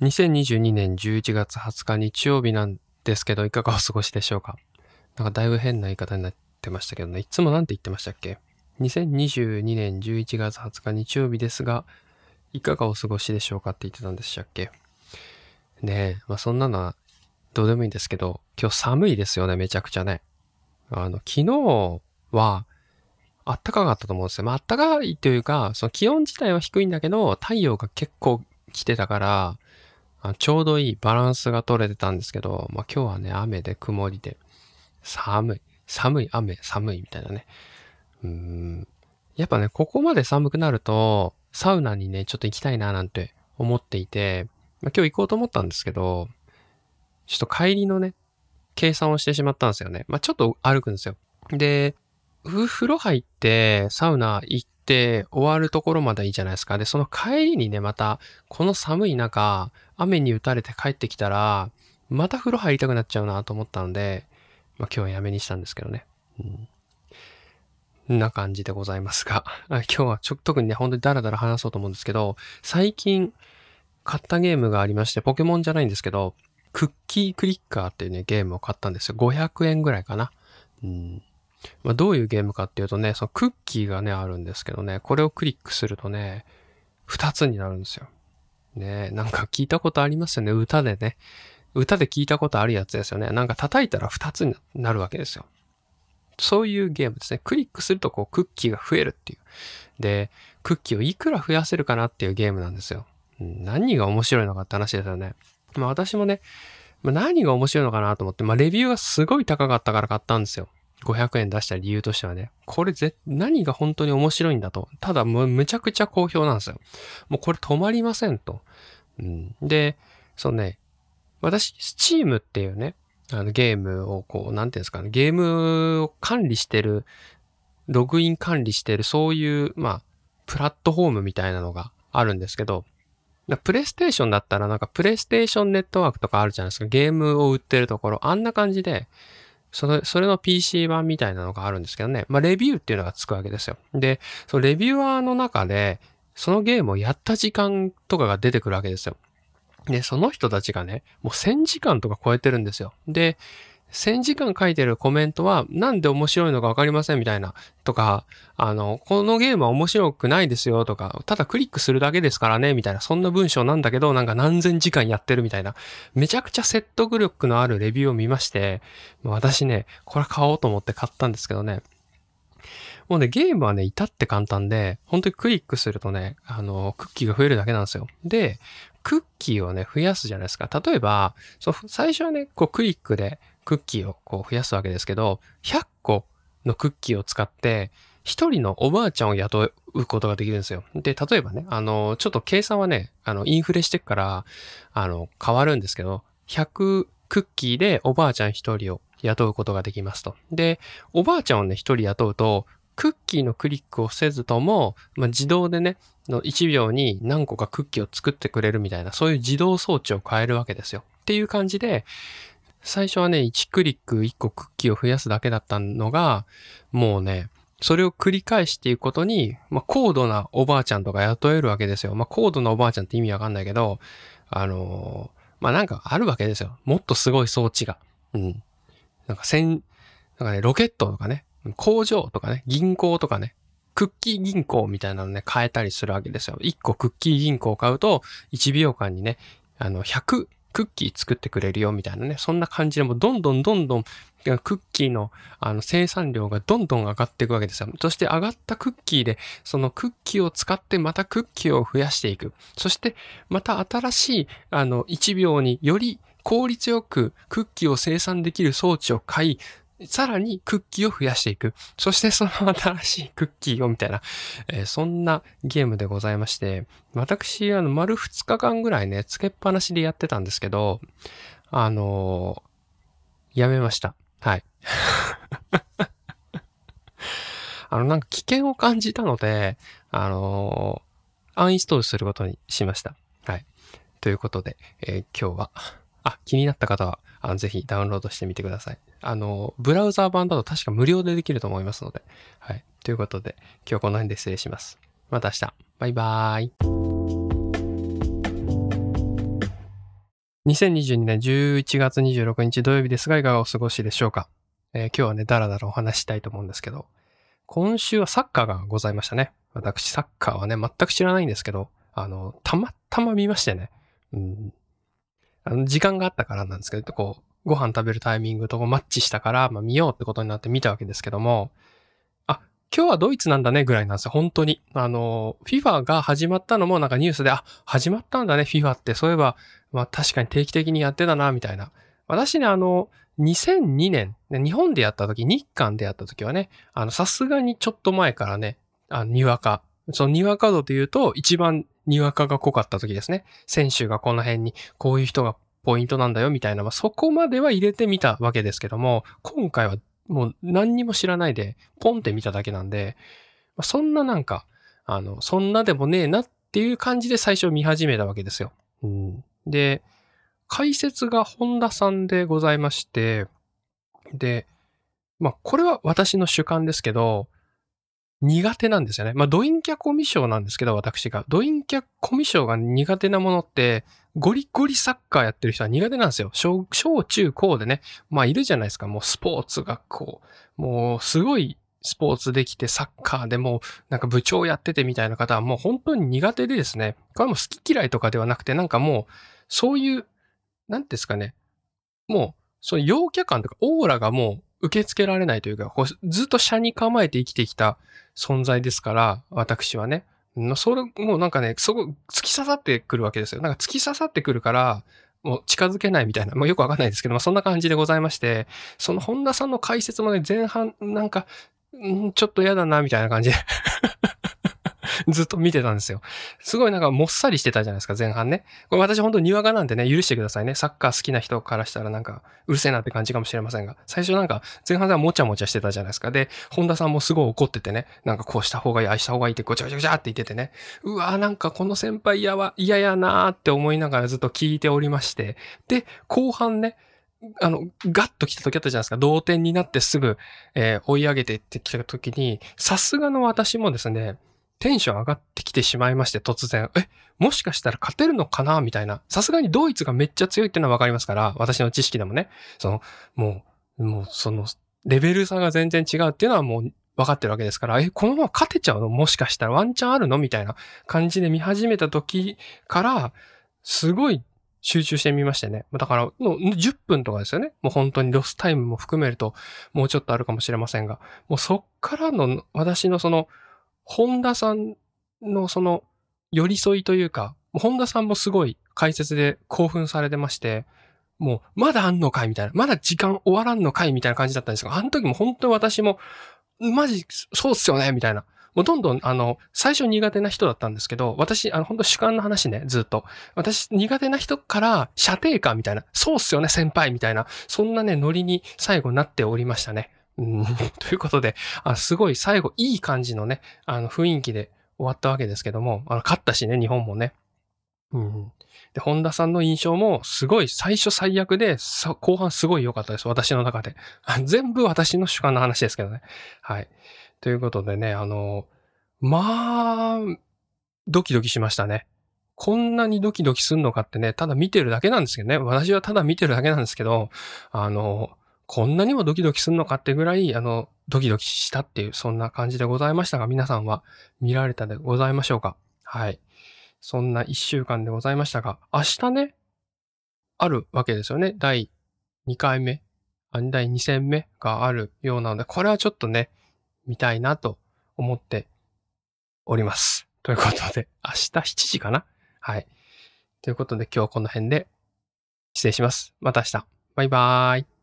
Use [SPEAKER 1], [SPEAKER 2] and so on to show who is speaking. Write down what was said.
[SPEAKER 1] 2022年11月20日日曜日なんですけど、いかがお過ごしでしょうか？なんかだいぶ変な言い方になってましたけどね。いつもなんて言ってましたっけ ?2022 年11月20日日曜日ですが、いかがお過ごしでしょうかって言ってたんでしたっけ？ねえ、まあそんなのはどうでもいいんですけど、今日寒いですよね、めちゃくちゃね。あの、昨日は、あったかかったと思うんですよ。まあ、あったかいというか、その気温自体は低いんだけど、太陽が結構来てたから、あちょうどいいバランスが取れてたんですけど、まあ今日はね、雨で曇りで、寒い、寒い、雨、寒いみたいなね。うん。やっぱね、ここまで寒くなると、サウナにね、ちょっと行きたいななんて思っていて、まあ、今日行こうと思ったんですけど、ちょっと帰りのね、計算をしてしまったんですよね。まあちょっと歩くんですよ。で、風呂入ってサウナ行って終わるところまでいいじゃないですか。で、その帰りにね、また、この寒い中、雨に打たれて帰ってきたら、また風呂入りたくなっちゃうなと思ったので、まあ今日はやめにしたんですけどね。うん。な感じでございますが、今日はちょ、特にね、本当にダラダラ話そうと思うんですけど、最近買ったゲームがありまして、ポケモンじゃないんですけど、クッキークリッカーっていうね、ゲームを買ったんですよ。500円ぐらいかな。うんまあ、どういうゲームかっていうとね、そのクッキーがね、あるんですけどね、これをクリックするとね、二つになるんですよ。ねなんか聞いたことありますよね、歌でね。歌で聞いたことあるやつですよね？なんか叩いたら二つになるわけですよ。そういうゲームですね。クリックするとこうクッキーが増えるっていう。で、クッキーをいくら増やせるかなっていうゲームなんですよ。何が面白いのかって話ですよね。まあ私もね、ま、何が面白いのかなと思って、まあレビューがすごい高かったから買ったんですよ。500円出した理由としてはね、これぜ、何が本当に面白いんだと。ただもうむちゃくちゃ好評なんですよ。もうこれ止まりませんと。うん、で、そうね、私、Steam っていうね、あのゲームをこう、なんていうんですかね、ゲームを管理してる、ログイン管理してる、そういう、まあ、プラットフォームみたいなのがあるんですけど、プレイステーションだったらなんかプレイステーションネットワークとかあるじゃないですか。ゲームを売ってるところ。あんな感じで、それ、それの PC 版みたいなのがあるんですけどね。まあ、レビューっていうのがつくわけですよ。で、そのレビューアーの中で、そのゲームをやった時間とかが出てくるわけですよ。で、その人たちがね、もう1000時間とか超えてるんですよ。で、1000時間書いてるコメントは、なんで面白いのかわかりませんみたいな、とか、あの、このゲームは面白くないですよとか、ただクリックするだけですからね、みたいな、そんな文章なんだけど、なんか何千時間やってるみたいな、めちゃくちゃ説得力のあるレビューを見まして、私ね、これ買おうと思って買ったんですけどね、もうね、ゲームはね、至って簡単で、本当にクリックするとね、あの、クッキーが増えるだけなんですよ。で、クッキーをね、増やすじゃないですか。例えば、そ最初はね、こうクリックでクッキーをこう増やすわけですけど、100個のクッキーを使って、一人のおばあちゃんを雇うことができるんですよ。で、例えばね、あの、ちょっと計算はね、あの、インフレしてから、あの、変わるんですけど、100クッキーでおばあちゃん一人を雇うことができますと。で、おばあちゃんをね、一人雇うと、クッキーのクリックをせずとも、まあ、自動でね、の1秒に何個かクッキーを作ってくれるみたいな、そういう自動装置を変えるわけですよ。っていう感じで、最初はね、1クリック1個クッキーを増やすだけだったのが、もうね、それを繰り返していくことに、まあ、高度なおばあちゃんとか雇えるわけですよ。まあ、高度なおばあちゃんって意味わかんないけど、あのー、まあ、なんかあるわけですよ。もっとすごい装置が。うん。なんか戦、なんかね、ロケットとかね、工場とかね、銀行とかね、クッキー銀行みたいなのね、変えたりするわけですよ。1個クッキー銀行を買うと、1秒間にね、あの、100クッキー作ってくれるよみたいなね、そんな感じでもどんどんどんどんクッキーのあの生産量がどんどん上がっていくわけですよ。そして上がったクッキーで、そのクッキーを使ってまたクッキーを増やしていく。そしてまた新しいあの1秒により効率よくクッキーを生産できる装置を買い、さらにクッキーを増やしていく。そしてその新しいクッキーをみたいな、えー、そんなゲームでございまして、私、あの、丸2日間ぐらいね、つけっぱなしでやってたんですけど、あのー、やめました。はい。あの、なんか危険を感じたので、あのー、アンインストールすることにしました。はい。ということで、えー、今日は、あ、気になった方は、あのぜひダウンロードしてみてください。あの、ブラウザー版だと確か無料でできると思いますので。はい。ということで、今日この辺で失礼します。また明日。バイバーイ。2022年11月26日土曜日ですが、いかがお過ごしでしょうか、えー、今日はね、だらだらお話したいと思うんですけど、今週はサッカーがございましたね。私、サッカーはね、全く知らないんですけど、あの、たまたま見ましてね。うん、あの時間があったからなんですけど、こう、ご飯食べるタイミングとマッチしたから、まあ見ようってことになって見たわけですけども、あ、今日はドイツなんだねぐらいなんですよ、本当に。あの、FIFA が始まったのもなんかニュースで、あ、始まったんだね、FIFA って。そういえば、まあ確かに定期的にやってたな、みたいな。私ね、あの、2002年、日本でやった時、日韓でやった時はね、あの、さすがにちょっと前からね、あの、にわか。そのにわか度というと、一番にわかが濃かった時ですね。選手がこの辺に、こういう人がポイントなんだよ、みたいな、まあ、そこまでは入れてみたわけですけども、今回はもう何にも知らないで、ポンって見ただけなんで、まあ、そんななんか、あの、そんなでもねえなっていう感じで最初見始めたわけですよ。うん、で、解説が本田さんでございまして、で、まあ、これは私の主観ですけど、苦手なんですよね。まあ、ドインキャコミショなんですけど、私が。ドインキャコミショが苦手なものって、ゴリゴリサッカーやってる人は苦手なんですよ。小、小中高でね。まあ、いるじゃないですか。もうスポーツ学校。もう、すごいスポーツできて、サッカーでも、なんか部長やっててみたいな方はもう本当に苦手でですね。これも好き嫌いとかではなくて、なんかもう、そういう、なんですかね。もう、そういう陽キャ感とかオーラがもう受け付けられないというか、こうずっと車に構えて生きてきた存在ですから、私はね。それ、もうなんかね、そこ、突き刺さってくるわけですよ。なんか突き刺さってくるから、もう近づけないみたいな、もうよくわかんないですけど、まあそんな感じでございまして、その本田さんの解説もね、前半、なんか、んちょっと嫌だな、みたいな感じで ずっと見てたんですよ。すごいなんかもっさりしてたじゃないですか、前半ね。これ私本当にわかなんでね、許してくださいね。サッカー好きな人からしたらなんか、うるせえなって感じかもしれませんが。最初なんか、前半ではもちゃもちゃしてたじゃないですか。で、本田さんもすごい怒っててね、なんかこうした方がいい、あした方がいいってごちゃごちゃごちゃって言っててね、うわーなんかこの先輩嫌は、嫌やなーって思いながらずっと聞いておりまして、で、後半ね、あの、ガッと来た時あったじゃないですか。同点になってすぐ、えー、追い上げてってきた時に、さすがの私もですね、テンション上がってきてしまいまして、突然。え、もしかしたら勝てるのかな？みたいな。さすがにドイツがめっちゃ強いっていうのはわかりますから、私の知識でもね。その、もう、もう、その、レベル差が全然違うっていうのはもう分かってるわけですから、え、このまま勝てちゃうの？もしかしたらワンチャンあるの？みたいな感じで見始めた時から、すごい集中してみましてね。だから、もう10分とかですよね。もう本当にロスタイムも含めると、もうちょっとあるかもしれませんが、もうそっからの私のその、本田さんのその寄り添いというか、本田さんもすごい解説で興奮されてまして、もう、まだあんのかいみたいな。まだ時間終わらんのかいみたいな感じだったんですが、あの時も本当に私も、マジ、そうっすよねみたいな。もうどんどん、あの、最初苦手な人だったんですけど、私、あの、本当主観の話ね、ずっと。私、苦手な人から、射程感みたいな、そうっすよね、先輩みたいな、そんなね、ノリに最後なっておりましたね。ということで、あすごい最後いい感じのね、あの雰囲気で終わったわけですけども、あの勝ったしね、日本もね。うん、で、本田さんの印象もすごい最初最悪で、後半すごい良かったです。私の中で。全部私の主観の話ですけどね。はい。ということでね、あの、まあ、ドキドキしましたね。こんなにドキドキすんのかってね、ただ見てるだけなんですけどね。私はただ見てるだけなんですけど、あの、こんなにもドキドキすんのかってぐらい、あの、ドキドキしたっていう、そんな感じでございましたが、皆さんは見られたでございましょうか？はい。そんな一週間でございましたが、明日ね、あるわけですよね。第2回目、第2戦目があるようなので、これはちょっとね、見たいなと思っております。ということで、明日7時かな？はい。ということで今日はこの辺で失礼します。また明日。バイバーイ。